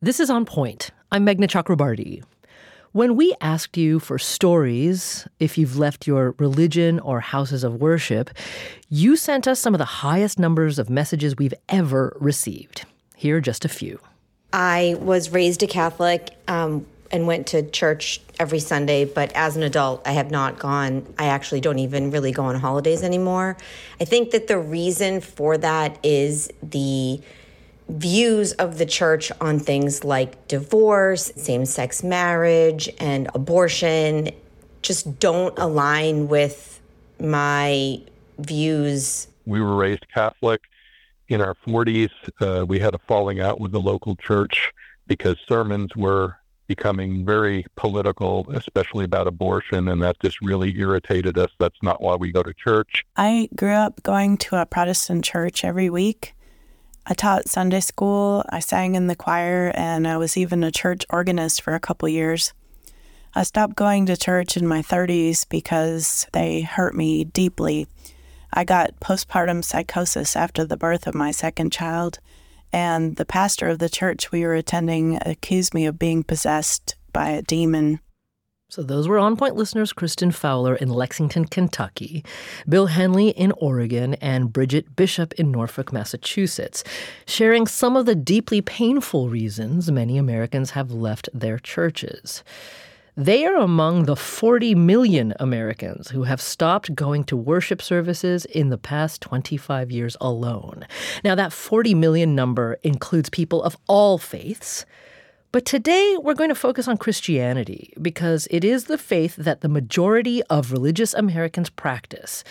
This is On Point. I'm Meghna Chakrabarti. When we asked you for stories, if you've left your religion or houses of worship, you sent us some of the highest numbers of messages we've ever received. Here are just a few. I was raised a Catholic um, and went to church every Sunday, but as an adult, I have not gone. I actually don't even really go on holidays anymore. I think that the reason for that is the views of the church on things like divorce, same sex marriage, and abortion just don't align with my views. We were raised Catholic. In our 40s, uh, we had a falling out with the local church because sermons were becoming very political, especially about abortion, and that just really irritated us. That's not why we go to church. I grew up going to a Protestant church every week. I taught Sunday school, I sang in the choir, and I was even a church organist for a couple years. I stopped going to church in my 30s because they hurt me deeply. I got postpartum psychosis after the birth of my second child, and the pastor of the church we were attending accused me of being possessed by a demon. So those were on point listeners Kristen Fowler in Lexington, Kentucky, Bill Henley in Oregon, and Bridget Bishop in Norfolk, Massachusetts, sharing some of the deeply painful reasons many Americans have left their churches. They are among the 40 million Americans who have stopped going to worship services in the past 25 years alone. Now, that 40 million number includes people of all faiths. But today we're going to focus on Christianity because it is the faith that the majority of religious Americans practice.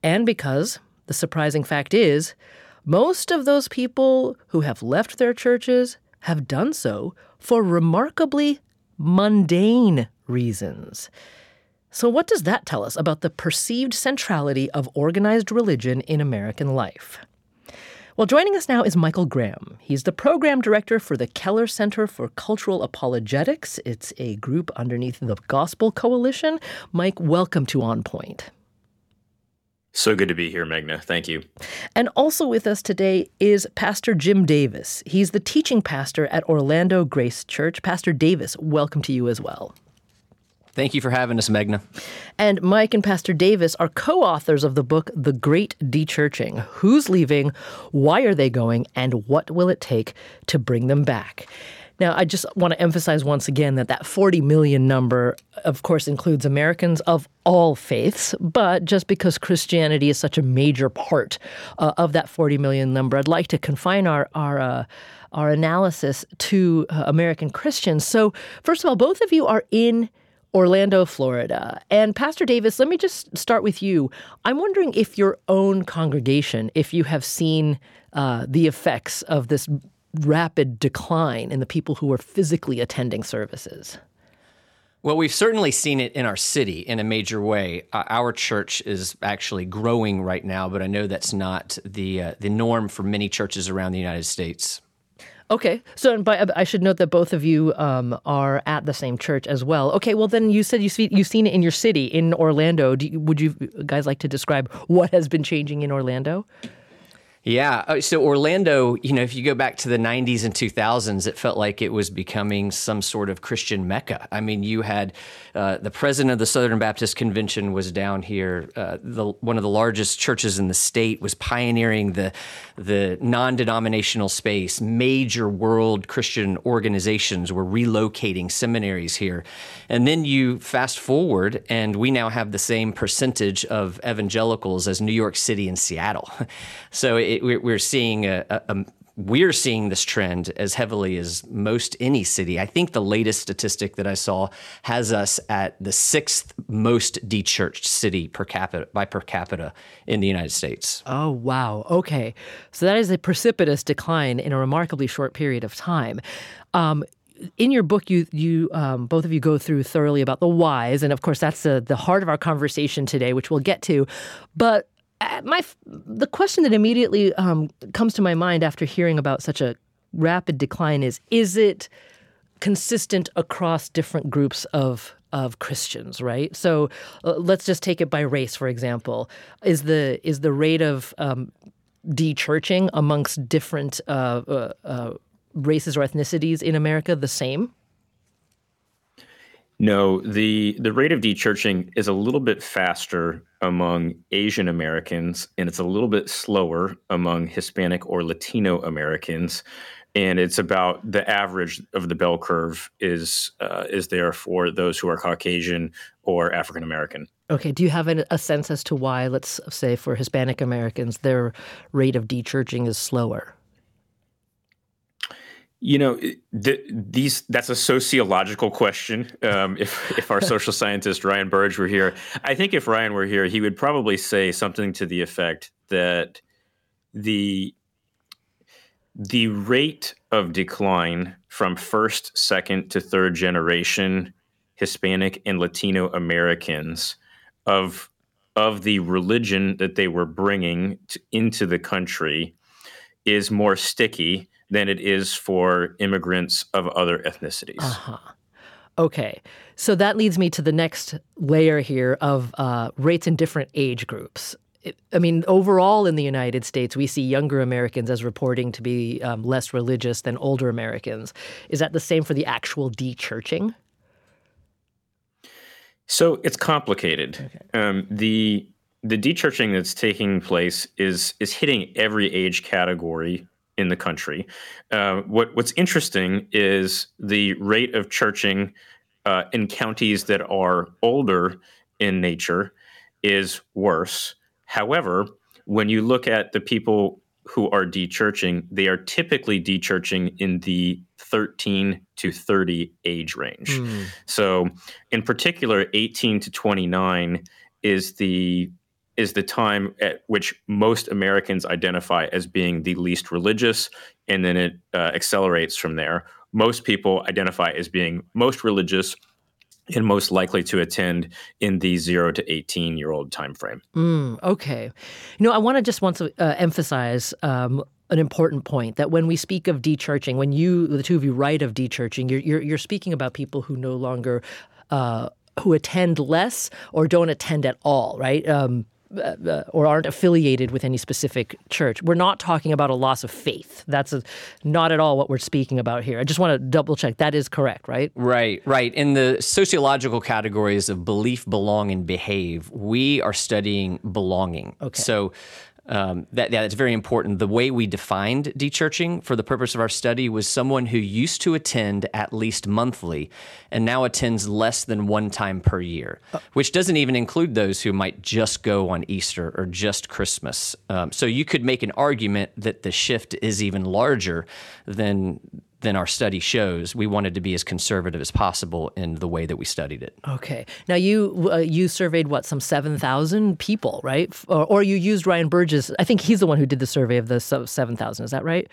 And because the surprising fact is, most of those people who have left their churches have done so for remarkably mundane reasons. So, what does that tell us about the perceived centrality of organized religion in American life? Well, joining us now is Michael Graham. He's the program director for the Keller Center for Cultural Apologetics. It's a group underneath the Gospel Coalition. Mike, welcome to On Point. So good to be here, Meghna. Thank you. And also with us today is Pastor Jim Davis. He's the teaching pastor at Orlando Grace Church. Pastor Davis, welcome to you as well. Thank you for having us, Meghna. And Mike and Pastor Davis are co authors of the book, The Great Dechurching Who's Leaving, Why Are They Going, and What Will It Take to Bring Them Back? Now, I just want to emphasize once again that that 40 million number, of course, includes Americans of all faiths. But just because Christianity is such a major part uh, of that 40 million number, I'd like to confine our our uh, our analysis to uh, American Christians. So, first of all, both of you are in Orlando, Florida. And Pastor Davis, let me just start with you. I'm wondering if your own congregation, if you have seen uh, the effects of this rapid decline in the people who are physically attending services? Well, we've certainly seen it in our city in a major way. Uh, our church is actually growing right now, but I know that's not the uh, the norm for many churches around the United States. Okay, so by, I should note that both of you um, are at the same church as well. Okay, well then you said you see, you've seen it in your city in Orlando. You, would you guys like to describe what has been changing in Orlando? Yeah. Uh, so Orlando, you know, if you go back to the 90s and 2000s, it felt like it was becoming some sort of Christian mecca. I mean, you had uh, the president of the Southern Baptist Convention was down here. Uh, the, one of the largest churches in the state was pioneering the the non-denominational space. Major world Christian organizations were relocating seminaries here, and then you fast forward, and we now have the same percentage of evangelicals as New York City and Seattle. So it, we're seeing a, a, we're seeing this trend as heavily as most any city. I think the latest statistic that I saw has us at the sixth most dechurched city per capita by per capita in the United States. Oh wow! Okay, so that is a precipitous decline in a remarkably short period of time. Um, in your book, you you um, both of you go through thoroughly about the whys, and of course, that's the the heart of our conversation today, which we'll get to. But my the question that immediately um, comes to my mind after hearing about such a rapid decline is: Is it consistent across different groups of of Christians, right? So uh, let's just take it by race, for example. Is the is the rate of um, dechurching amongst different uh, uh, uh races or ethnicities in America the same? No, the the rate of dechurching is a little bit faster among Asian Americans, and it's a little bit slower among Hispanic or Latino Americans. And it's about the average of the bell curve is uh, is there for those who are Caucasian or African American. Okay. Do you have a sense as to why, let's say, for Hispanic Americans, their rate of dechurching is slower? You know, th- these that's a sociological question. Um, if if our social scientist Ryan Burge were here, I think if Ryan were here, he would probably say something to the effect that the the rate of decline from first, second to third generation Hispanic and Latino Americans of of the religion that they were bringing to, into the country is more sticky than it is for immigrants of other ethnicities. Uh-huh. Okay. So that leads me to the next layer here of uh, rates in different age groups. I mean, overall in the United States, we see younger Americans as reporting to be um, less religious than older Americans. Is that the same for the actual dechurching? So it's complicated. Okay. Um, the the dechurching that's taking place is is hitting every age category in the country. Uh, what what's interesting is the rate of churching uh, in counties that are older in nature is worse. However, when you look at the people who are dechurching, they are typically dechurching in the 13 to 30 age range. Mm. So, in particular, 18 to 29 is the is the time at which most Americans identify as being the least religious, and then it uh, accelerates from there. Most people identify as being most religious and most likely to attend in the zero to 18 year old time frame. Mm, okay. You know, I want to just want to uh, emphasize um, an important point that when we speak of dechurching, when you, the two of you, write of dechurching, you're, you're, you're speaking about people who no longer. Uh, who attend less or don't attend at all, right? Um, uh, or aren't affiliated with any specific church. We're not talking about a loss of faith. That's a, not at all what we're speaking about here. I just want to double check that is correct, right? Right, right. In the sociological categories of belief, belong, and behave, we are studying belonging. Okay. So um, that, that's very important. The way we defined dechurching for the purpose of our study was someone who used to attend at least monthly and now attends less than one time per year, uh, which doesn't even include those who might just go on Easter or just Christmas. Um, so you could make an argument that the shift is even larger than than our study shows. We wanted to be as conservative as possible in the way that we studied it. Okay. Now you uh, you surveyed what some seven thousand people, right? Or, or, you used Ryan Burge's. I think he's the one who did the survey of the seven thousand. Is that right?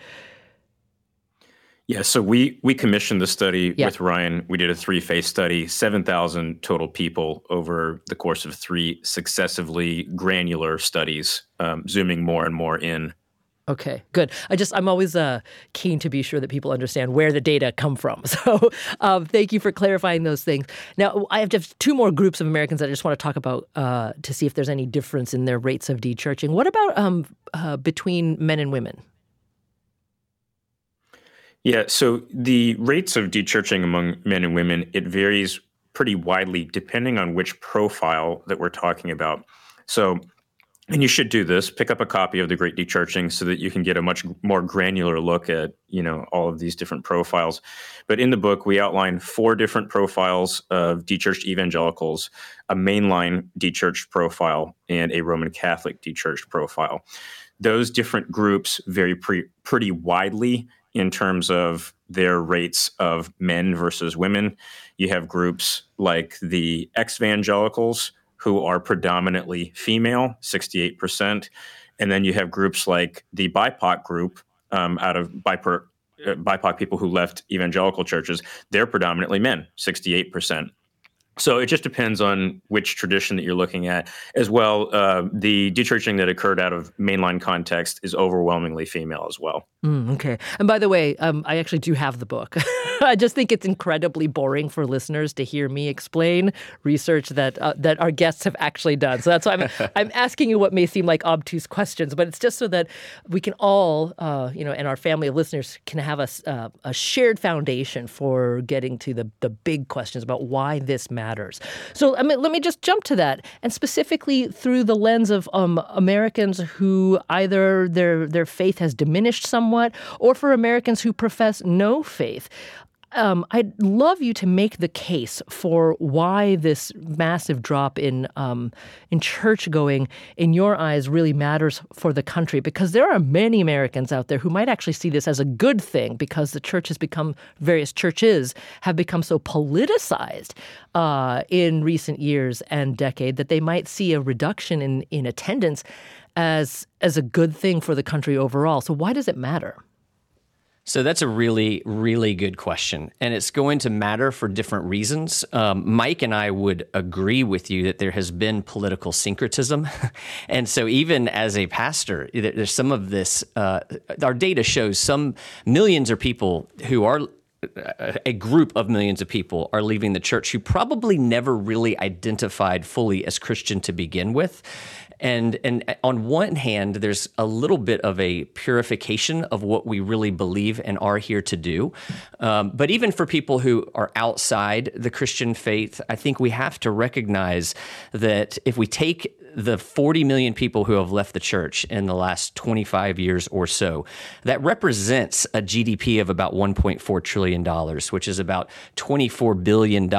Yeah. So we we commissioned the study yeah. with Ryan. We did a three phase study, seven thousand total people over the course of three successively granular studies, um, zooming more and more in Okay, good. I just I'm always uh, keen to be sure that people understand where the data come from. So um, thank you for clarifying those things. Now I have just two more groups of Americans that I just want to talk about uh, to see if there's any difference in their rates of dechurching. What about um, uh, between men and women? Yeah, so the rates of dechurching among men and women it varies pretty widely depending on which profile that we're talking about. So and you should do this. Pick up a copy of the great dechurching so that you can get a much more granular look at you know all of these different profiles. But in the book we outline four different profiles of dechurched evangelicals a mainline dechurched profile and a roman catholic dechurched profile. Those different groups vary pre- pretty widely in terms of their rates of men versus women. You have groups like the ex-evangelicals who are predominantly female, 68%. And then you have groups like the BIPOC group um, out of BIPOC, uh, BIPOC people who left evangelical churches. They're predominantly men, 68%. So it just depends on which tradition that you're looking at. As well, uh, the dechurching that occurred out of mainline context is overwhelmingly female as well. Mm, okay. And by the way, um, I actually do have the book. I just think it's incredibly boring for listeners to hear me explain research that uh, that our guests have actually done. So that's why I'm I'm asking you what may seem like obtuse questions, but it's just so that we can all, uh, you know, and our family of listeners can have a, uh, a shared foundation for getting to the the big questions about why this matters. So I mean, let me just jump to that, and specifically through the lens of um, Americans who either their their faith has diminished somewhat, or for Americans who profess no faith um, I'd love you to make the case for why this massive drop in um, in church going, in your eyes, really matters for the country. Because there are many Americans out there who might actually see this as a good thing, because the church has become various churches have become so politicized uh, in recent years and decade that they might see a reduction in in attendance as as a good thing for the country overall. So why does it matter? So that's a really, really good question. And it's going to matter for different reasons. Um, Mike and I would agree with you that there has been political syncretism. and so, even as a pastor, there's some of this, uh, our data shows some millions of people who are a group of millions of people are leaving the church who probably never really identified fully as Christian to begin with. And and on one hand, there's a little bit of a purification of what we really believe and are here to do. Um, but even for people who are outside the Christian faith, I think we have to recognize that if we take the 40 million people who have left the church in the last 25 years or so, that represents a GDP of about $1.4 trillion, which is about $24 billion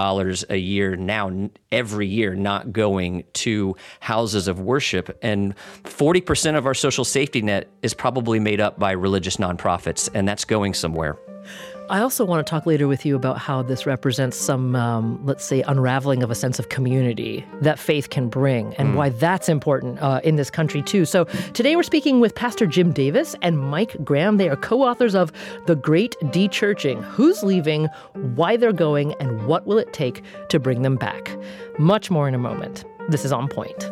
a year now, every year, not going to houses of worship. And 40% of our social safety net is probably made up by religious nonprofits, and that's going somewhere. I also want to talk later with you about how this represents some, um, let's say, unraveling of a sense of community that faith can bring and mm. why that's important uh, in this country, too. So today we're speaking with Pastor Jim Davis and Mike Graham. They are co authors of The Great Dechurching Who's Leaving, Why They're Going, and What Will It Take to Bring Them Back. Much more in a moment. This is On Point.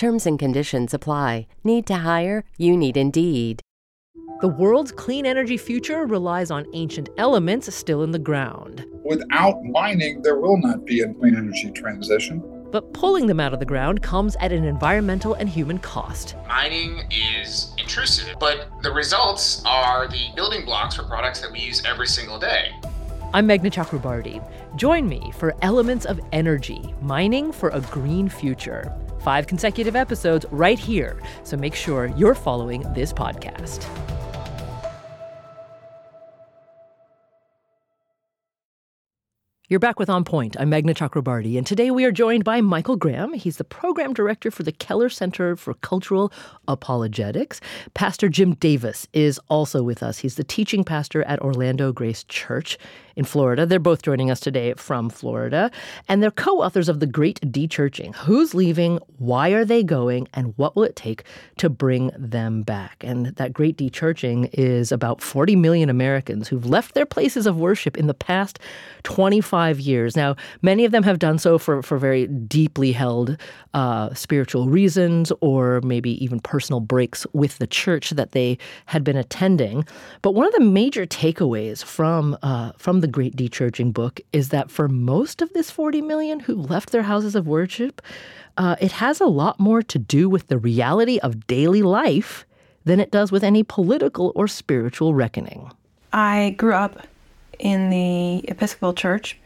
Terms and conditions apply. Need to hire? You need Indeed. The world's clean energy future relies on ancient elements still in the ground. Without mining, there will not be a clean energy transition. But pulling them out of the ground comes at an environmental and human cost. Mining is intrusive, but the results are the building blocks for products that we use every single day. I'm Meghna Chakrabarti. Join me for Elements of Energy Mining for a Green Future. Five consecutive episodes right here, so make sure you're following this podcast. You're back with On Point. I'm Meghna Chakrabarti, and today we are joined by Michael Graham. He's the program director for the Keller Center for Cultural Apologetics. Pastor Jim Davis is also with us. He's the teaching pastor at Orlando Grace Church in Florida. They're both joining us today from Florida, and they're co authors of The Great Dechurching Who's Leaving, Why Are They Going, and What Will It Take to Bring Them Back? And that Great Dechurching is about 40 million Americans who've left their places of worship in the past 25 years. Now, many of them have done so for, for very deeply held uh, spiritual reasons or maybe even personal breaks with the church that they had been attending. But one of the major takeaways from, uh, from the Great Dechurching book is that for most of this 40 million who left their houses of worship, uh, it has a lot more to do with the reality of daily life than it does with any political or spiritual reckoning. I grew up in the Episcopal Church,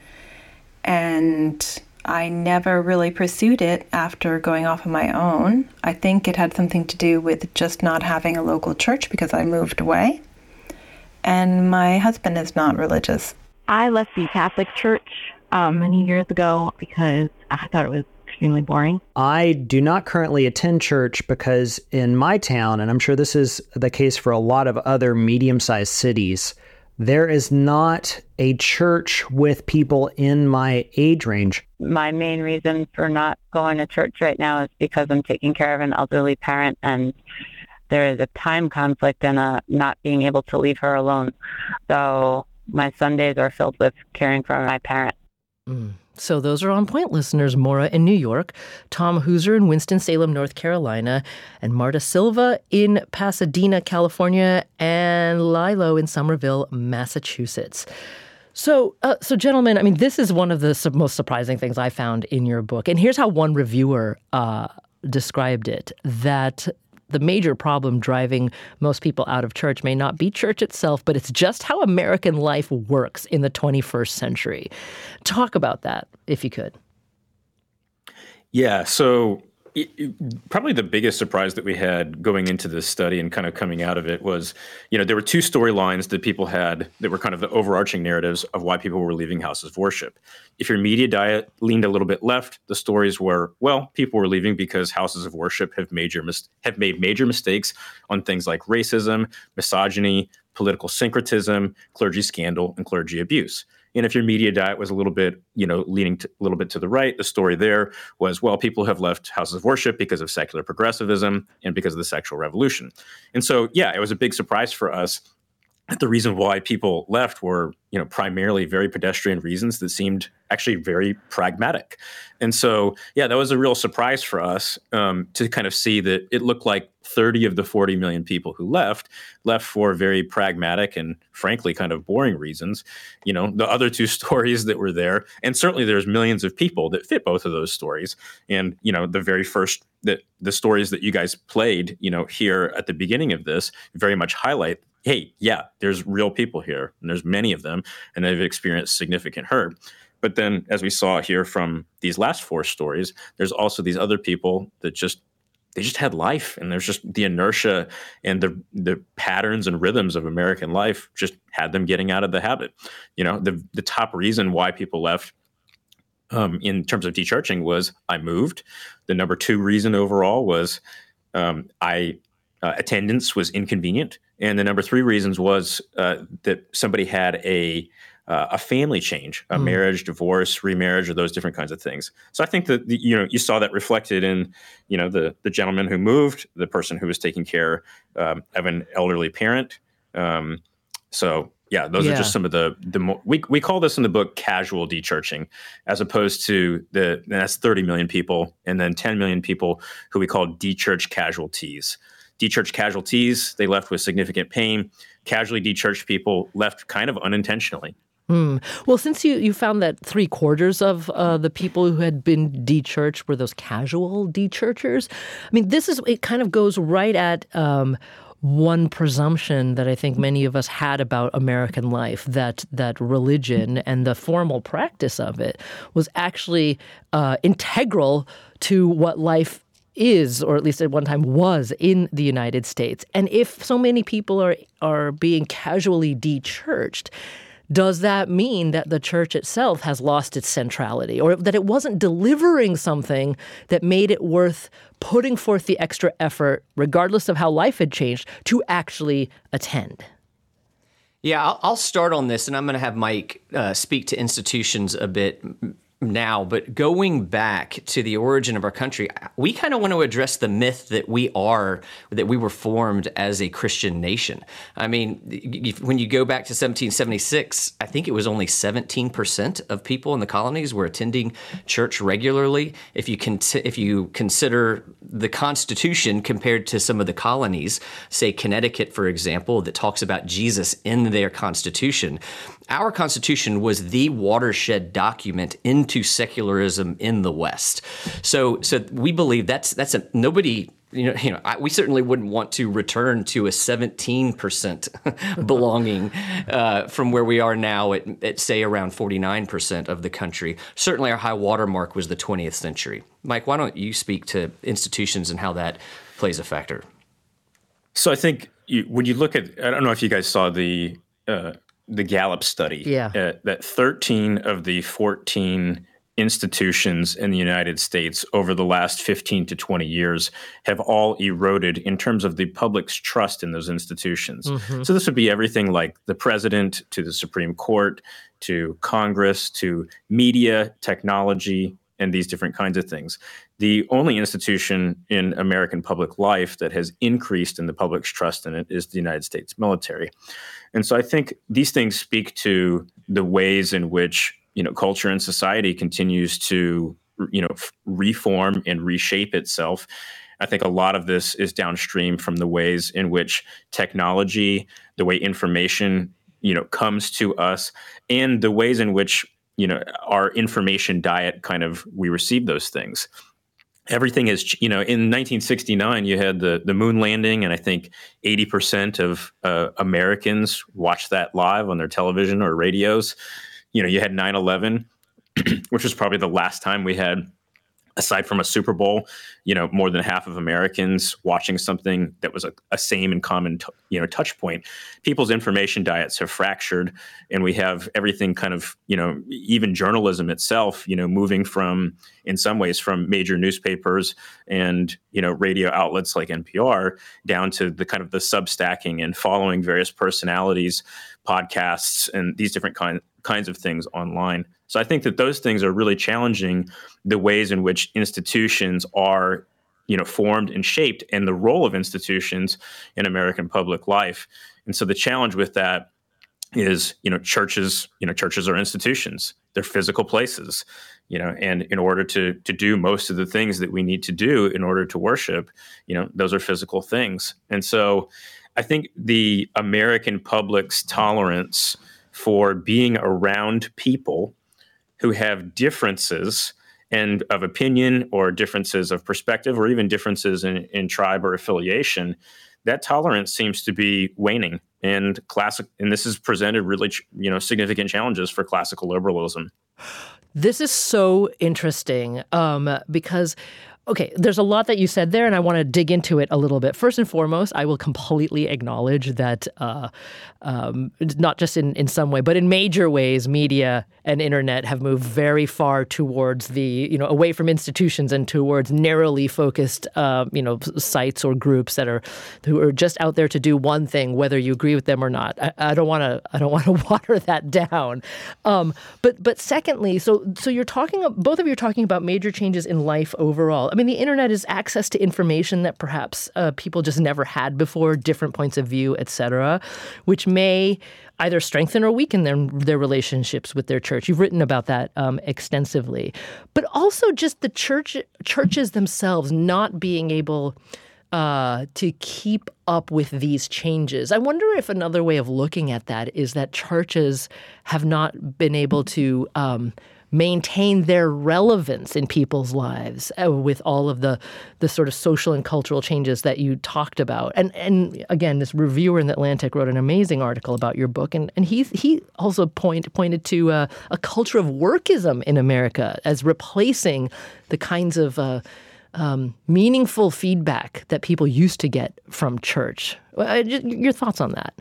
and I never really pursued it after going off on my own. I think it had something to do with just not having a local church because I moved away. And my husband is not religious. I left the Catholic Church um, many years ago because I thought it was extremely boring. I do not currently attend church because in my town, and I'm sure this is the case for a lot of other medium sized cities, there is not a church with people in my age range. My main reason for not going to church right now is because I'm taking care of an elderly parent and there is a time conflict and a not being able to leave her alone. So my Sundays are filled with caring for my parent. Mm. So those are on point listeners Mora in New York, Tom Hooser in Winston-Salem, North Carolina, and Marta Silva in Pasadena, California, and Lilo in Somerville, Massachusetts. So, uh, so gentlemen, I mean, this is one of the su- most surprising things I found in your book, and here's how one reviewer uh, described it: that the major problem driving most people out of church may not be church itself, but it's just how American life works in the 21st century. Talk about that, if you could. Yeah. So probably the biggest surprise that we had going into this study and kind of coming out of it was, you know, there were two storylines that people had that were kind of the overarching narratives of why people were leaving houses of worship. If your media diet leaned a little bit left, the stories were, well, people were leaving because houses of worship have major mis- have made major mistakes on things like racism, misogyny, political syncretism, clergy scandal, and clergy abuse. And if your media diet was a little bit, you know, leaning a little bit to the right, the story there was, well, people have left houses of worship because of secular progressivism and because of the sexual revolution. And so, yeah, it was a big surprise for us the reason why people left were you know primarily very pedestrian reasons that seemed actually very pragmatic. And so yeah that was a real surprise for us um, to kind of see that it looked like 30 of the 40 million people who left left for very pragmatic and frankly kind of boring reasons. You know the other two stories that were there and certainly there's millions of people that fit both of those stories. And you know the very first that the stories that you guys played you know here at the beginning of this very much highlight hey, yeah, there's real people here, and there's many of them, and they've experienced significant hurt. But then, as we saw here from these last four stories, there's also these other people that just they just had life, and there's just the inertia and the the patterns and rhythms of American life just had them getting out of the habit. You know, the the top reason why people left um, in terms of dechurching was I moved. The number two reason overall was um, I uh, attendance was inconvenient, and the number three reasons was uh, that somebody had a uh, a family change, a mm. marriage, divorce, remarriage, or those different kinds of things. So I think that the, you know you saw that reflected in you know the the gentleman who moved, the person who was taking care um, of an elderly parent. Um, so yeah, those yeah. are just some of the the more we we call this in the book casual dechurching, as opposed to the that's 30 million people and then 10 million people who we call dechurch casualties. Dechurch casualties, they left with significant pain. Casually dechurched people left kind of unintentionally. Hmm. Well, since you, you found that three quarters of uh, the people who had been dechurched were those casual dechurchers, I mean, this is, it kind of goes right at um, one presumption that I think many of us had about American life that that religion and the formal practice of it was actually uh, integral to what life is, or at least at one time was, in the United States. And if so many people are are being casually de churched, does that mean that the church itself has lost its centrality or that it wasn't delivering something that made it worth putting forth the extra effort, regardless of how life had changed, to actually attend? Yeah, I'll, start on this, and I'm going to have Mike uh, speak to institutions a bit now, but going back to the origin of our country, we kind of want to address the myth that we are, that we were formed as a Christian nation. I mean, when you go back to 1776, I think it was only 17% of people in the colonies were attending church regularly. If you con- if you consider the Constitution compared to some of the colonies, say Connecticut, for example, that talks about Jesus in their Constitution, our Constitution was the watershed document into secularism in the West. So, so we believe that's that's a nobody you know, you know, I, we certainly wouldn't want to return to a 17% belonging uh, from where we are now at, at, say, around 49% of the country. Certainly, our high watermark was the 20th century. Mike, why don't you speak to institutions and how that plays a factor? So, I think you, when you look at, I don't know if you guys saw the uh, the Gallup study. Yeah. Uh, that 13 of the 14 institutions in the United States over the last 15 to 20 years have all eroded in terms of the public's trust in those institutions. Mm-hmm. So, this would be everything like the president to the Supreme Court to Congress to media, technology, and these different kinds of things. The only institution in American public life that has increased in the public's trust in it is the United States military. And so I think these things speak to the ways in which you know culture and society continues to you know reform and reshape itself i think a lot of this is downstream from the ways in which technology the way information you know comes to us and the ways in which you know our information diet kind of we receive those things. Everything is you know in 1969 you had the the moon landing and i think 80% of uh, americans watched that live on their television or radios. You know, you had 9 11, which was probably the last time we had, aside from a Super Bowl, you know, more than half of Americans watching something that was a, a same and common, t- you know, touch point. People's information diets have fractured, and we have everything kind of, you know, even journalism itself, you know, moving from, in some ways, from major newspapers and, you know, radio outlets like NPR down to the kind of the substacking and following various personalities, podcasts, and these different kind, kinds of things online. So I think that those things are really challenging the ways in which institutions are you know formed and shaped and the role of institutions in American public life. And so the challenge with that is you know churches you know churches are institutions they're physical places you know and in order to to do most of the things that we need to do in order to worship you know those are physical things and so i think the american public's tolerance for being around people who have differences and of opinion or differences of perspective or even differences in, in tribe or affiliation that tolerance seems to be waning. And classic and this has presented really you know significant challenges for classical liberalism. This is so interesting um, because Okay, there's a lot that you said there, and I want to dig into it a little bit. First and foremost, I will completely acknowledge that, uh, um, not just in, in some way, but in major ways, media and internet have moved very far towards the, you know, away from institutions and towards narrowly focused, uh, you know, sites or groups that are who are just out there to do one thing, whether you agree with them or not. I, I don't want to, I don't want to water that down. Um, but but secondly, so so you're talking, both of you are talking about major changes in life overall. I mean, the internet is access to information that perhaps uh, people just never had before, different points of view, etc., which may either strengthen or weaken their their relationships with their church. You've written about that um, extensively, but also just the church churches themselves not being able. Uh, to keep up with these changes. I wonder if another way of looking at that is that churches have not been able to um, maintain their relevance in people's lives uh, with all of the the sort of social and cultural changes that you talked about. And and again, this reviewer in the Atlantic wrote an amazing article about your book, and and he he also point, pointed to uh, a culture of workism in America as replacing the kinds of uh, um, meaningful feedback that people used to get from church. Uh, your thoughts on that?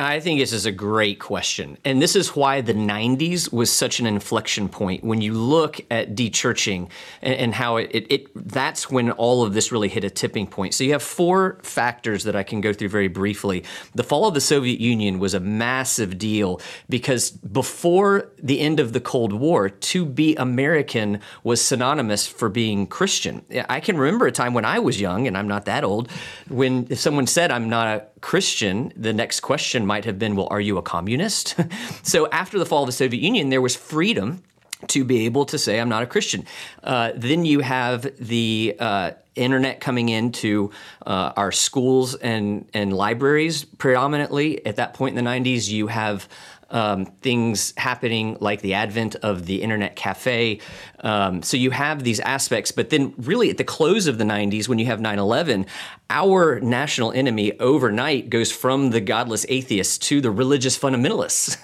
I think this is a great question. And this is why the 90s was such an inflection point. When you look at dechurching and, and how it, it, it, that's when all of this really hit a tipping point. So you have four factors that I can go through very briefly. The fall of the Soviet Union was a massive deal because before the end of the Cold War, to be American was synonymous for being Christian. I can remember a time when I was young, and I'm not that old, when someone said I'm not a Christian, the next question might have been, well, are you a communist? so after the fall of the Soviet Union, there was freedom to be able to say, I'm not a Christian. Uh, then you have the uh, internet coming into uh, our schools and, and libraries predominantly. At that point in the 90s, you have um, things happening like the advent of the internet cafe. Um, so you have these aspects, but then really at the close of the 90s, when you have 9 11, our national enemy overnight goes from the godless atheists to the religious fundamentalists.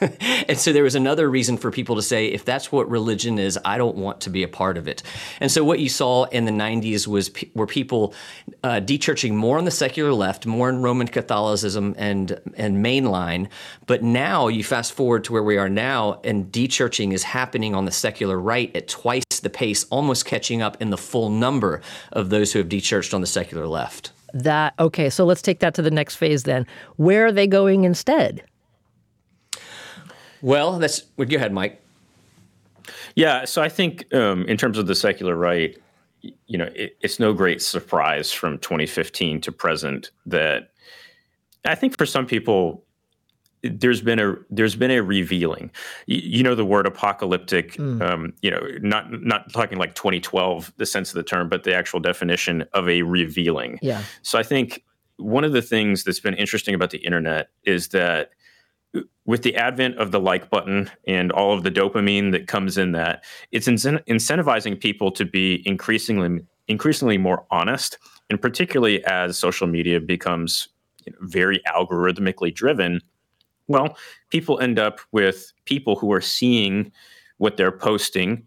and so there was another reason for people to say, if that's what religion is, I don't want to be a part of it. And so what you saw in the 90s was were people uh, dechurching more on the secular left, more in Roman Catholicism and and mainline. But now you fast forward to where we are now, and dechurching is happening on the secular right at twice the pace, almost catching up in the full number of those who have dechurched on the secular left. That okay, so let's take that to the next phase then. Where are they going instead? Well, that's well, go ahead, Mike. Yeah, so I think um, in terms of the secular right, you know, it, it's no great surprise from 2015 to present that I think for some people there's been a there's been a revealing. You, you know the word apocalyptic. Mm. Um, you know, not not talking like 2012, the sense of the term, but the actual definition of a revealing. Yeah. So I think one of the things that's been interesting about the internet is that with the advent of the like button and all of the dopamine that comes in that, it's incentivizing people to be increasingly increasingly more honest, and particularly as social media becomes you know, very algorithmically driven. Well, people end up with people who are seeing what they're posting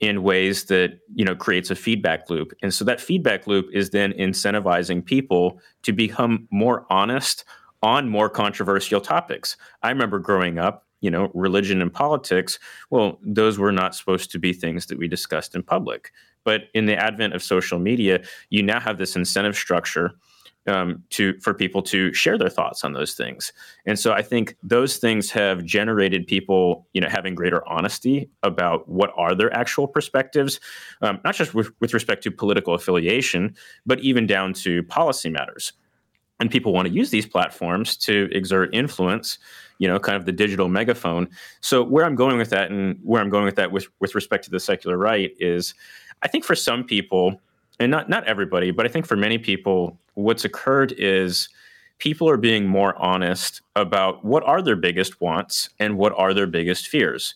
in ways that you know creates a feedback loop and so that feedback loop is then incentivizing people to become more honest on more controversial topics. I remember growing up, you know, religion and politics, well, those were not supposed to be things that we discussed in public. But in the advent of social media, you now have this incentive structure um, to for people to share their thoughts on those things. And so I think those things have generated people, you know, having greater honesty about what are their actual perspectives, um, not just with, with respect to political affiliation, but even down to policy matters and people want to use these platforms to exert influence you know kind of the digital megaphone so where i'm going with that and where i'm going with that with, with respect to the secular right is i think for some people and not not everybody but i think for many people what's occurred is people are being more honest about what are their biggest wants and what are their biggest fears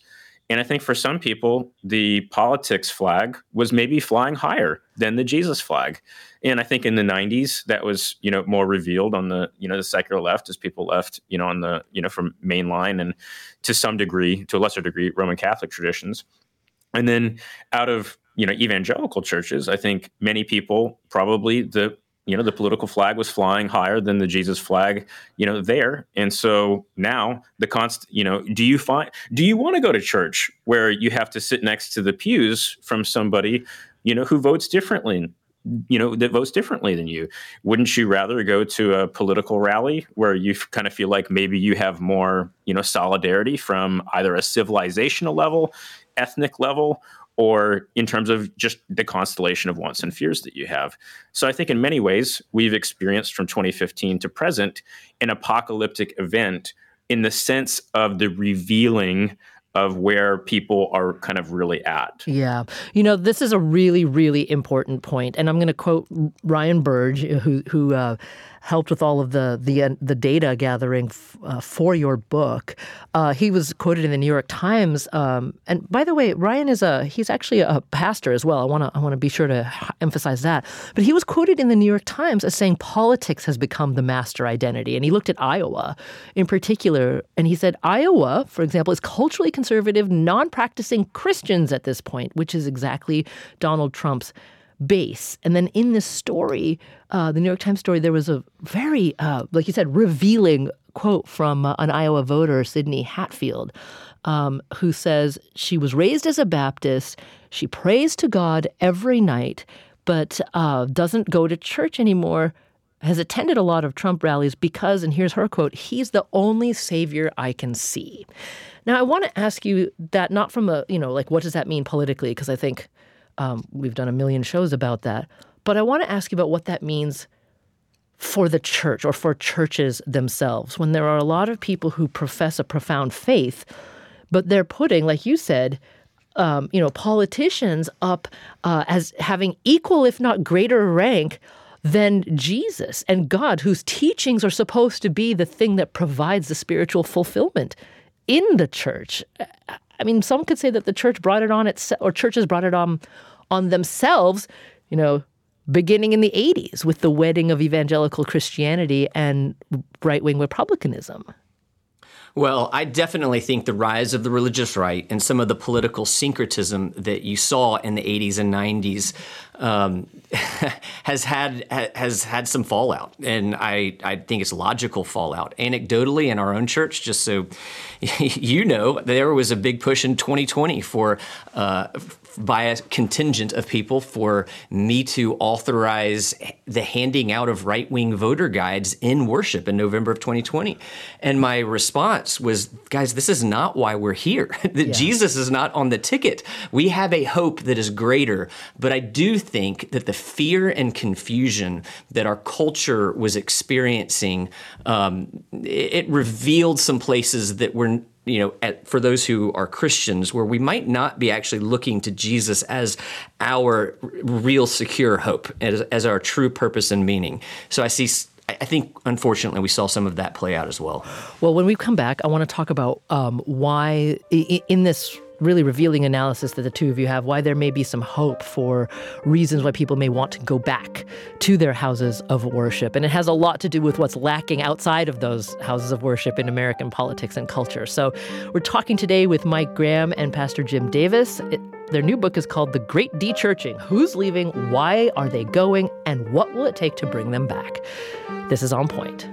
and I think for some people, the politics flag was maybe flying higher than the Jesus flag. And I think in the 90s, that was, you know, more revealed on the, you know, the secular left as people left, you know, on the, you know, from mainline and to some degree, to a lesser degree, Roman Catholic traditions. And then out of, you know, evangelical churches, I think many people probably the you know the political flag was flying higher than the jesus flag you know there. And so now the const you know do you find do you want to go to church where you have to sit next to the pews from somebody you know who votes differently you know that votes differently than you? Wouldn't you rather go to a political rally where you kind of feel like maybe you have more you know solidarity from either a civilizational level ethnic level or in terms of just the constellation of wants and fears that you have. So I think in many ways, we've experienced from 2015 to present an apocalyptic event in the sense of the revealing of where people are kind of really at. Yeah. You know, this is a really, really important point. And I'm going to quote Ryan Burge, who, who, uh, helped with all of the the uh, the data gathering f- uh, for your book. Uh, he was quoted in the New York Times. Um, and by the way, Ryan is a he's actually a pastor as well. I want to I want to be sure to emphasize that. But he was quoted in the New York Times as saying politics has become the master identity, and he looked at Iowa in particular, and he said Iowa, for example, is culturally conservative, non-practicing Christians at this point, which is exactly Donald Trump's base. And then in this story, uh, the New York Times story, there was a very, uh, like you said, revealing quote from uh, an Iowa voter, Sydney Hatfield, um, who says she was raised as a Baptist. She prays to God every night, but uh, doesn't go to church anymore. Has attended a lot of Trump rallies because, and here's her quote, he's the only savior I can see. Now, I want to ask you that not from a, you know, like, what does that mean politically? Because I think um, we've done a million shows about that. But I want to ask you about what that means for the church or for churches themselves when there are a lot of people who profess a profound faith, but they're putting, like you said, um, you know, politicians up uh, as having equal, if not greater, rank than Jesus and God, whose teachings are supposed to be the thing that provides the spiritual fulfillment in the church. I mean, some could say that the church brought it on itself, or churches brought it on on themselves. You know, beginning in the 80s with the wedding of evangelical Christianity and right wing republicanism. Well, I definitely think the rise of the religious right and some of the political syncretism that you saw in the 80s and 90s um, has had has had some fallout, and I I think it's logical fallout. Anecdotally, in our own church, just so you know, there was a big push in 2020 for uh, by a contingent of people for me to authorize the handing out of right wing voter guides in worship in November of 2020. And my response was, guys, this is not why we're here. that yeah. Jesus is not on the ticket. We have a hope that is greater. But I do think that the fear and confusion that our culture was experiencing, um, it, it revealed some places that were you know, at, for those who are Christians, where we might not be actually looking to Jesus as our real secure hope, as, as our true purpose and meaning. So I see I think, unfortunately, we saw some of that play out as well. Well, when we come back, I want to talk about um, why, in this really revealing analysis that the two of you have, why there may be some hope for reasons why people may want to go back to their houses of worship. And it has a lot to do with what's lacking outside of those houses of worship in American politics and culture. So we're talking today with Mike Graham and Pastor Jim Davis. It, their new book is called The Great Dechurching Who's Leaving? Why Are They Going? And What Will It Take to Bring Them Back? This is On Point.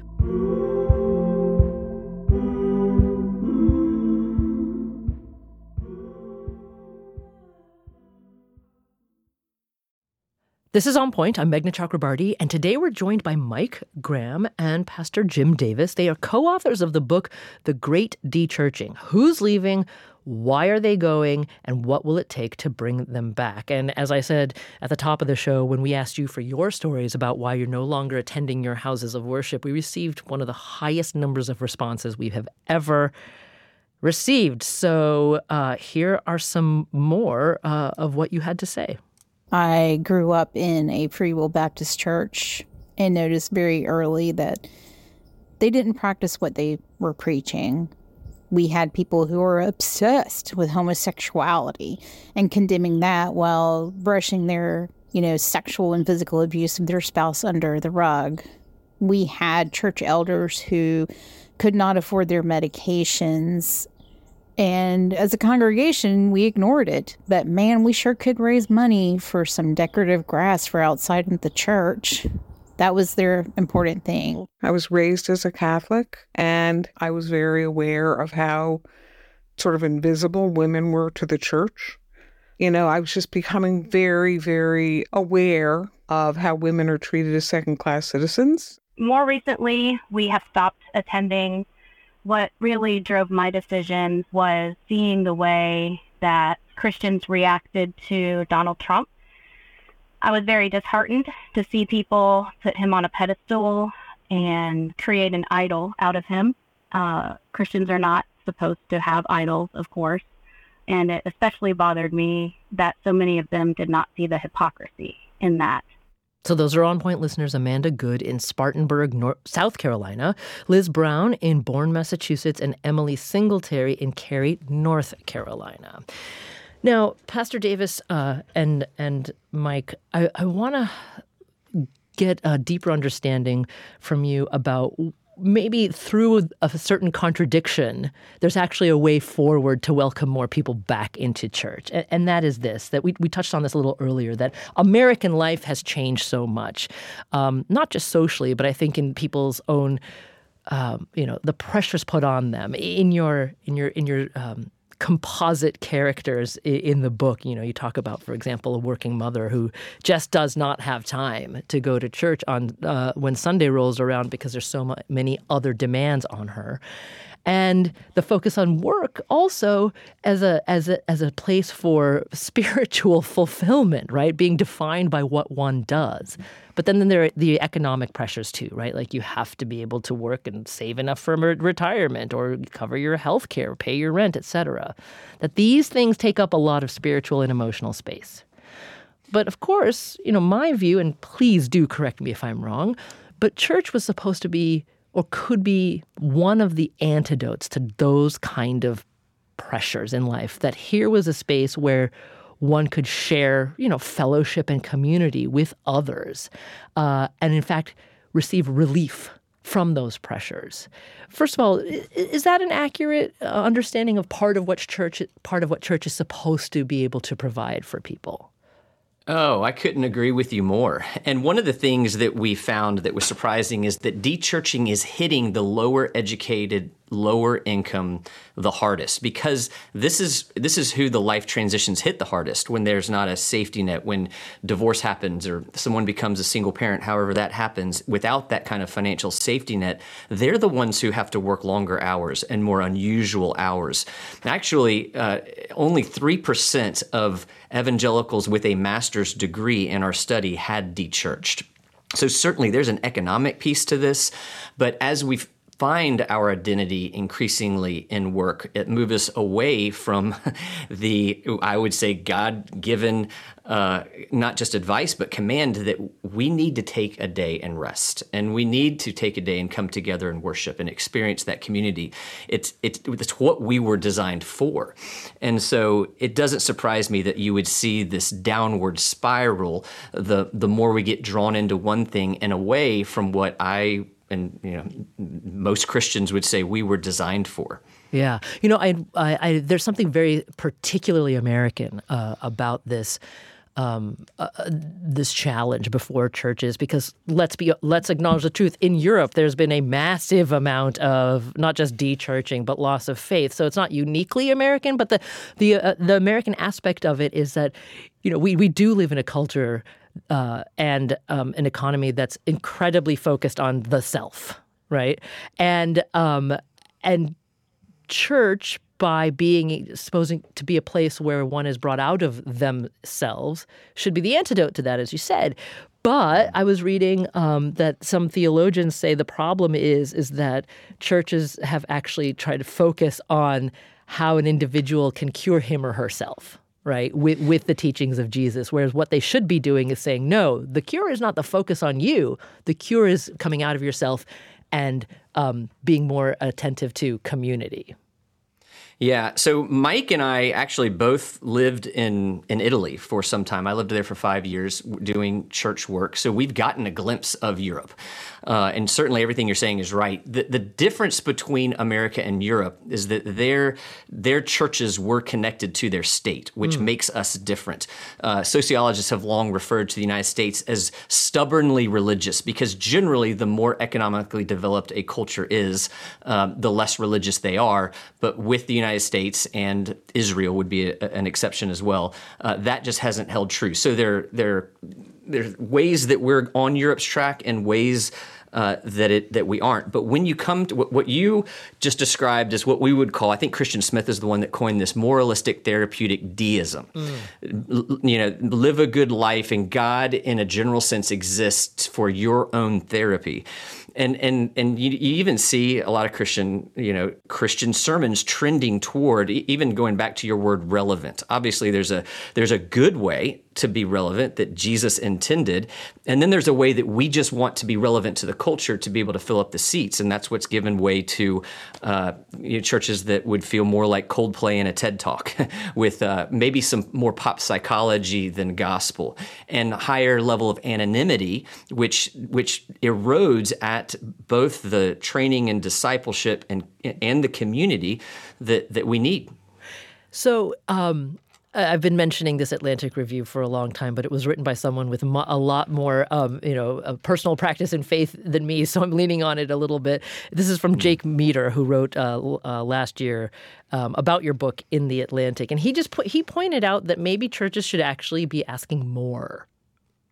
This is On Point. I'm Meghna Chakrabarti, and today we're joined by Mike Graham and Pastor Jim Davis. They are co authors of the book, The Great Dechurching Who's Leaving? Why are they going? And what will it take to bring them back? And as I said at the top of the show, when we asked you for your stories about why you're no longer attending your houses of worship, we received one of the highest numbers of responses we have ever received. So uh, here are some more uh, of what you had to say. I grew up in a Free Will Baptist church and noticed very early that they didn't practice what they were preaching. We had people who were obsessed with homosexuality and condemning that while brushing their, you know, sexual and physical abuse of their spouse under the rug. We had church elders who could not afford their medications and as a congregation, we ignored it. But man, we sure could raise money for some decorative grass for outside of the church. That was their important thing. I was raised as a Catholic, and I was very aware of how sort of invisible women were to the church. You know, I was just becoming very, very aware of how women are treated as second class citizens. More recently, we have stopped attending what really drove my decision was seeing the way that Christians reacted to Donald Trump. I was very disheartened to see people put him on a pedestal and create an idol out of him. Uh, Christians are not supposed to have idols, of course. And it especially bothered me that so many of them did not see the hypocrisy in that. So those are on point listeners Amanda Good in Spartanburg, North, South Carolina, Liz Brown in Bourne, Massachusetts, and Emily Singletary in Cary, North Carolina. Now, Pastor Davis uh, and and Mike, I, I want to get a deeper understanding from you about maybe through a certain contradiction, there's actually a way forward to welcome more people back into church. And, and, that is this that we, we touched on this a little earlier that American life has changed so much, um, not just socially, but I think in people's own. Um, you know the pressures put on them in your in your in your um, composite characters in the book. You know, you talk about, for example, a working mother who just does not have time to go to church on uh, when Sunday rolls around because there's so many other demands on her and the focus on work also as a as a as a place for spiritual fulfillment, right? Being defined by what one does. But then, then there are the economic pressures too, right? Like you have to be able to work and save enough for retirement or cover your health care, pay your rent, etc. That these things take up a lot of spiritual and emotional space. But of course, you know, my view, and please do correct me if I'm wrong, but church was supposed to be or could be one of the antidotes to those kind of pressures in life. That here was a space where one could share, you know, fellowship and community with others, uh, and in fact receive relief from those pressures. First of all, is that an accurate uh, understanding of part of what church part of what church is supposed to be able to provide for people? Oh, I couldn't agree with you more. And one of the things that we found that was surprising is that dechurching is hitting the lower educated lower income the hardest. Because this is this is who the life transitions hit the hardest. When there's not a safety net when divorce happens or someone becomes a single parent however that happens without that kind of financial safety net they're the ones who have to work longer hours and more unusual hours. Actually uh, only 3% of evangelicals with a master's degree in our study had dechurched. So certainly there's an economic piece to this but as we've find our identity increasingly in work. It moves us away from the, I would say, God given, uh, not just advice, but command that we need to take a day and rest. And we need to take a day and come together and worship and experience that community. It's, it's, it's what we were designed for. And so it doesn't surprise me that you would see this downward spiral the, the more we get drawn into one thing and away from what I and you know most Christians would say we were designed for. Yeah, you know, I, I, I there's something very particularly American uh, about this. Um, uh, uh, this challenge before churches because let's be let's acknowledge the truth in Europe there's been a massive amount of not just dechurching but loss of faith so it's not uniquely American but the the uh, the American aspect of it is that you know we we do live in a culture uh, and um, an economy that's incredibly focused on the self, right? And um, and church by being supposing to be a place where one is brought out of themselves should be the antidote to that, as you said. But I was reading um, that some theologians say the problem is is that churches have actually tried to focus on how an individual can cure him or herself right with with the teachings of Jesus whereas what they should be doing is saying no the cure is not the focus on you the cure is coming out of yourself and um, being more attentive to community yeah. So Mike and I actually both lived in, in Italy for some time. I lived there for five years doing church work. So we've gotten a glimpse of Europe. Uh, and certainly everything you're saying is right. The, the difference between America and Europe is that their, their churches were connected to their state, which mm. makes us different. Uh, sociologists have long referred to the United States as stubbornly religious because generally, the more economically developed a culture is, um, the less religious they are. But with the United States and Israel would be a, an exception as well, uh, that just hasn't held true. So they're, they're there's ways that we're on Europe's track and ways uh, that it that we aren't. But when you come to what, what you just described as what we would call, I think Christian Smith is the one that coined this moralistic therapeutic deism. Mm. You know, live a good life, and God, in a general sense, exists for your own therapy and and and you, you, even see a lot of Christian you know Christian sermons trending toward even going back to your word relevant. Obviously, there's a there's a good way to be relevant that Jesus intended. And then there's a way that we just want to be relevant to the culture to be able to fill up the seats. And that's what's given way to uh, you know, churches that would feel more like Coldplay in a TED talk with uh, maybe some more pop psychology than gospel and higher level of anonymity, which, which erodes at both the training and discipleship and, and the community that, that we need. So, um, I've been mentioning this Atlantic Review for a long time, but it was written by someone with a lot more, um, you know, personal practice and faith than me. So I'm leaning on it a little bit. This is from hmm. Jake Meador, who wrote uh, uh, last year um, about your book in the Atlantic, and he just put, he pointed out that maybe churches should actually be asking more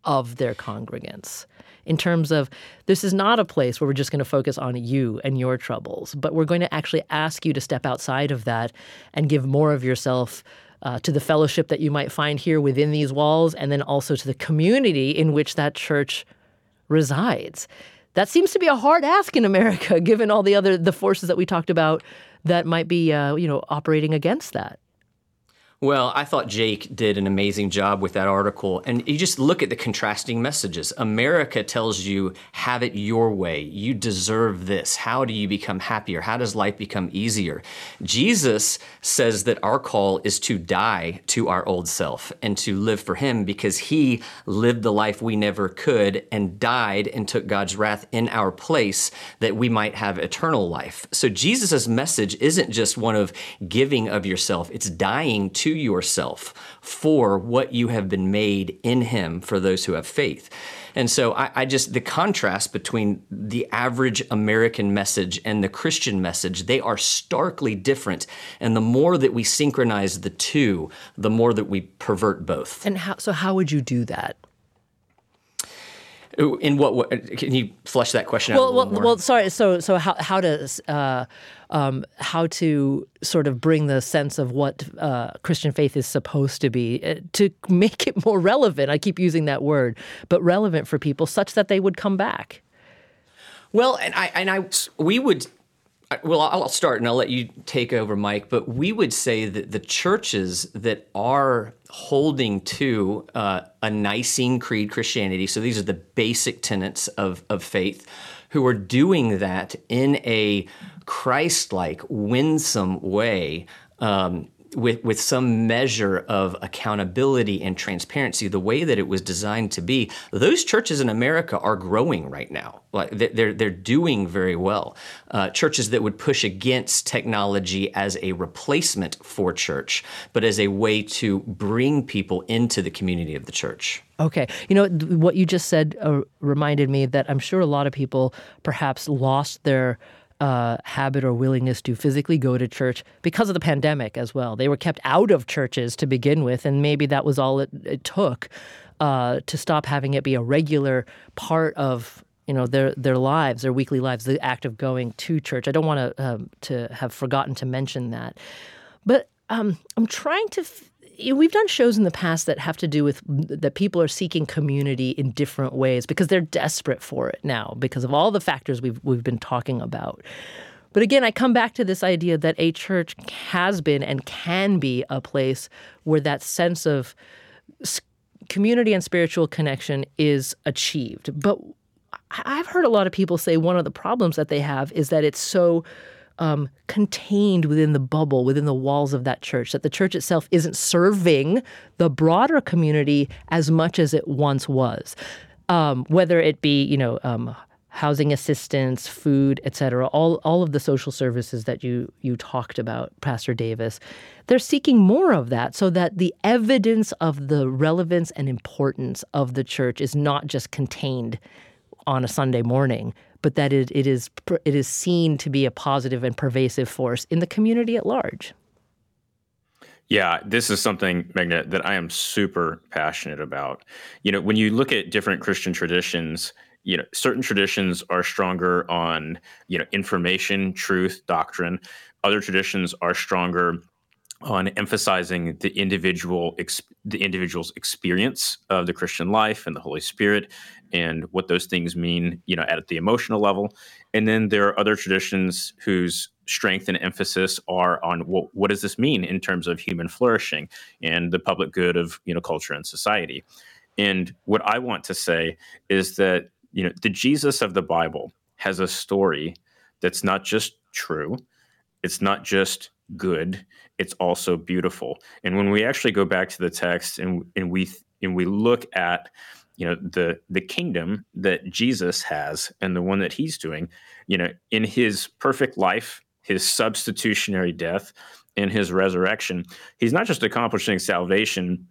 of their congregants in terms of this is not a place where we're just going to focus on you and your troubles, but we're going to actually ask you to step outside of that and give more of yourself uh, to the fellowship that you might find here within these walls, and then also to the community in which that church resides. That seems to be a hard ask in America, given all the other the forces that we talked about that might be uh, you know operating against that. Well, I thought Jake did an amazing job with that article. And you just look at the contrasting messages. America tells you, have it your way. You deserve this. How do you become happier? How does life become easier? Jesus says that our call is to die to our old self and to live for Him because He lived the life we never could and died and took God's wrath in our place that we might have eternal life. So Jesus' message isn't just one of giving of yourself, it's dying to to yourself for what you have been made in Him for those who have faith. And so I, I, just, the contrast between the average American message and the Christian message, they are starkly different. And the more that we synchronize the two, the more that we pervert both. And how, so, how would you do that? In what, what can you flesh that question well, out? well, more? well, sorry. So, so how how does uh, um, how to sort of bring the sense of what uh, Christian faith is supposed to be uh, to make it more relevant? I keep using that word, but relevant for people such that they would come back. Well, and I and I we would well, I'll start and I'll let you take over, Mike. But we would say that the churches that are holding to uh, a Nicene Creed Christianity, so these are the basic tenets of, of faith, who are doing that in a Christ like, winsome way. Um, with with some measure of accountability and transparency, the way that it was designed to be, those churches in America are growing right now. Like they're they're doing very well. Uh, churches that would push against technology as a replacement for church, but as a way to bring people into the community of the church. Okay. You know, what you just said uh, reminded me that I'm sure a lot of people perhaps lost their uh, habit or willingness to physically go to church because of the pandemic as well. They were kept out of churches to begin with, and maybe that was all it, it took uh, to stop having it be a regular part of you know their their lives, their weekly lives, the act of going to church. I don't want to um, to have forgotten to mention that, but um, I'm trying to. F- we've done shows in the past that have to do with that people are seeking community in different ways because they're desperate for it now because of all the factors we've we've been talking about. But again, I come back to this idea that a church has been and can be a place where that sense of community and spiritual connection is achieved. But I've heard a lot of people say one of the problems that they have is that it's so um, contained within the bubble, within the walls of that church, that the church itself isn't serving the broader community as much as it once was. Um, whether it be, you know, um, housing assistance, food, et cetera, all, all of the social services that you, you talked about, Pastor Davis, they're seeking more of that so that the evidence of the relevance and importance of the church is not just contained on a Sunday morning, but that it, it is it is seen to be a positive and pervasive force in the community at large. Yeah, this is something, Meghna, that I am super passionate about. You know, when you look at different Christian traditions, you know, certain traditions are stronger on, you know, information, truth, doctrine. Other traditions are stronger on emphasizing the individual the individual's experience of the Christian life and the Holy Spirit and what those things mean, you know, at the emotional level. And then there are other traditions whose strength and emphasis are on what, what does this mean in terms of human flourishing and the public good of you know culture and society. And what I want to say is that you know the Jesus of the Bible has a story that's not just true, it's not just good, it's also beautiful. And when we actually go back to the text and and we and we look at you know the the kingdom that Jesus has and the one that he's doing, you know, in his perfect life, his substitutionary death, and his resurrection, he's not just accomplishing salvation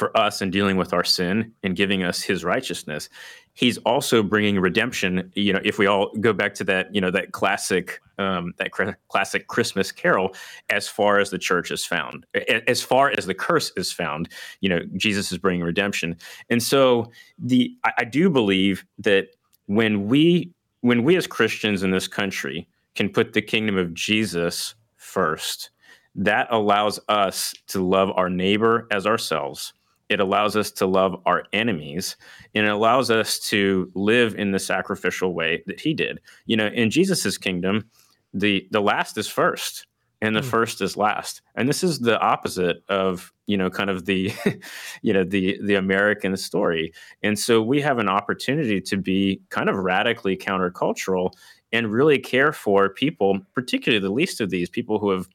for us and dealing with our sin and giving us his righteousness. He's also bringing redemption you know if we all go back to that you know that classic um, that cr- classic christmas carol as far as the church is found as far as the curse is found you know jesus is bringing redemption. And so the I, I do believe that when we when we as christians in this country can put the kingdom of jesus first that allows us to love our neighbor as ourselves it allows us to love our enemies and it allows us to live in the sacrificial way that he did. You know in jesus's kingdom the the last is first and the mm. first is last. And this is the opposite of you know kind of the you know the the american story. And so we have an opportunity to be kind of radically countercultural and really care for people particularly the least of these people who have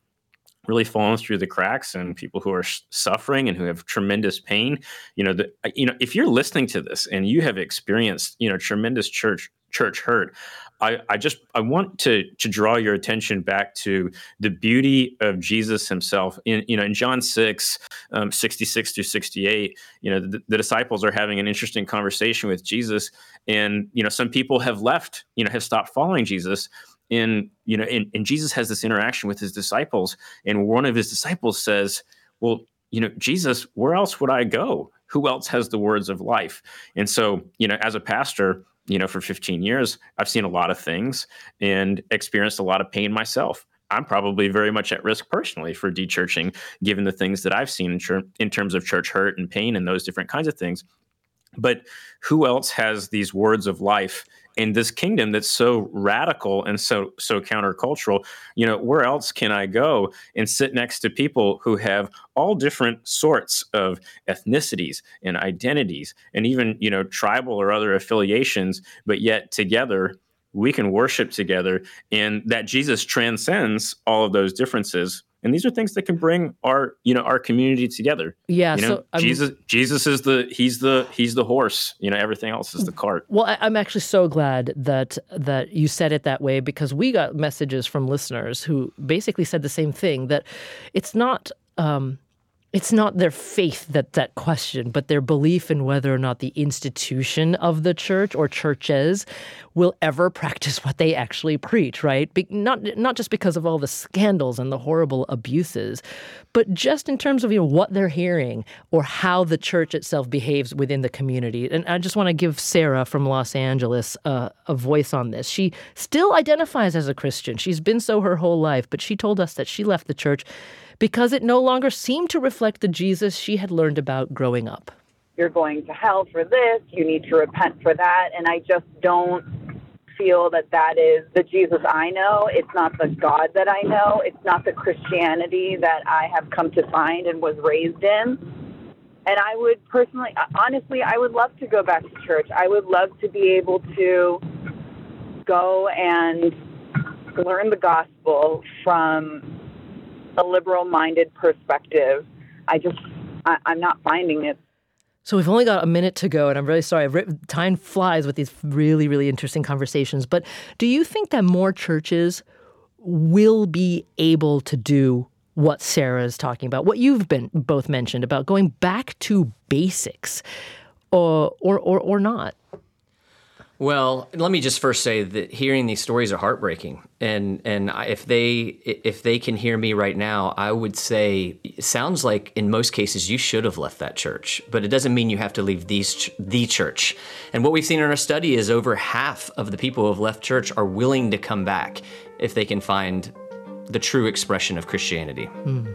really fallen through the cracks and people who are suffering and who have tremendous pain you know the, you know if you're listening to this and you have experienced you know tremendous church church hurt I, I just I want to to draw your attention back to the beauty of Jesus himself. In you know in John 6 um, 66 to 68 you know the, the disciples are having an interesting conversation with Jesus and you know some people have left you know have stopped following Jesus in you know and, and jesus has this interaction with his disciples and one of his disciples says well you know jesus where else would i go? Who else has the words of life? And so you know as a pastor you know for 15 years i've seen a lot of things and experienced a lot of pain myself. I'm probably very much at risk personally for dechurching given the things that i've seen in, ter- in terms of church hurt and pain and those different kinds of things. But who else has these words of life in this kingdom that's so radical and so so countercultural you know where else can i go and sit next to people who have all different sorts of ethnicities and identities and even you know tribal or other affiliations but yet together we can worship together and that jesus transcends all of those differences and these are things that can bring our you know our community together. Yeah you know, so jesus jesus is the he's the he's the horse. You know everything else is the cart. Well I, i'm actually so glad that that you said it that way because we got messages from listeners who basically said the same thing that it's not um, it's not their faith that that question, but their belief in whether or not the institution of the church or churches will ever practice what they actually preach, right? Be- not not just because of all the scandals and the horrible abuses, but just in terms of you know what they're hearing or how the church itself behaves within the community. And I just want to give Sarah from Los Angeles uh, a voice on this. She still identifies as a Christian. She's been so her whole life, but she told us that she left the church because it no longer seemed to reflect the Jesus she had learned about growing up. You're going to hell for this, you need to repent for that, and I just don't feel that that is the Jesus I know. It's not the God that I know. It's not the Christianity that I have come to find and was raised in. And I would personally, honestly, I would love to go back to church. I would love to be able to go and learn the gospel from a liberal minded perspective. I just, I, am not finding it. So we've only got a minute to go, and I'm really sorry. Written, time flies with these really, really interesting conversations. But do you think that more churches will be able to do what Sarah is talking about, what you've been both mentioned about going back to basics, or or or, or not? Well, let me just first say that hearing these stories are heartbreaking, and and if they if they can hear me right now, I would say it sounds like in most cases you should have left that church, but it doesn't mean you have to leave these the church. And what we've seen in our study is over half of the people who have left church are willing to come back if they can find the true expression of Christianity. Hmm.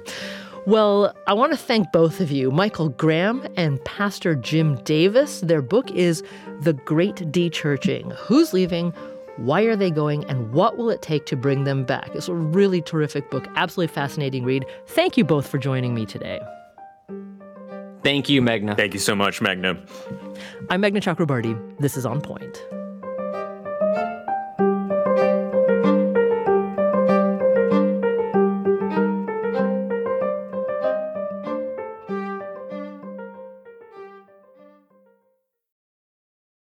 Well, I want to thank both of you, Michael Graham and Pastor Jim Davis. Their book is The Great Dechurching Who's Leaving? Why are they going? And what will it take to bring them back? It's a really terrific book, absolutely fascinating read. Thank you both for joining me today. Thank you, Meghna. Thank you so much, Meghna. I'm Meghna Chakrabarti. This is On Point.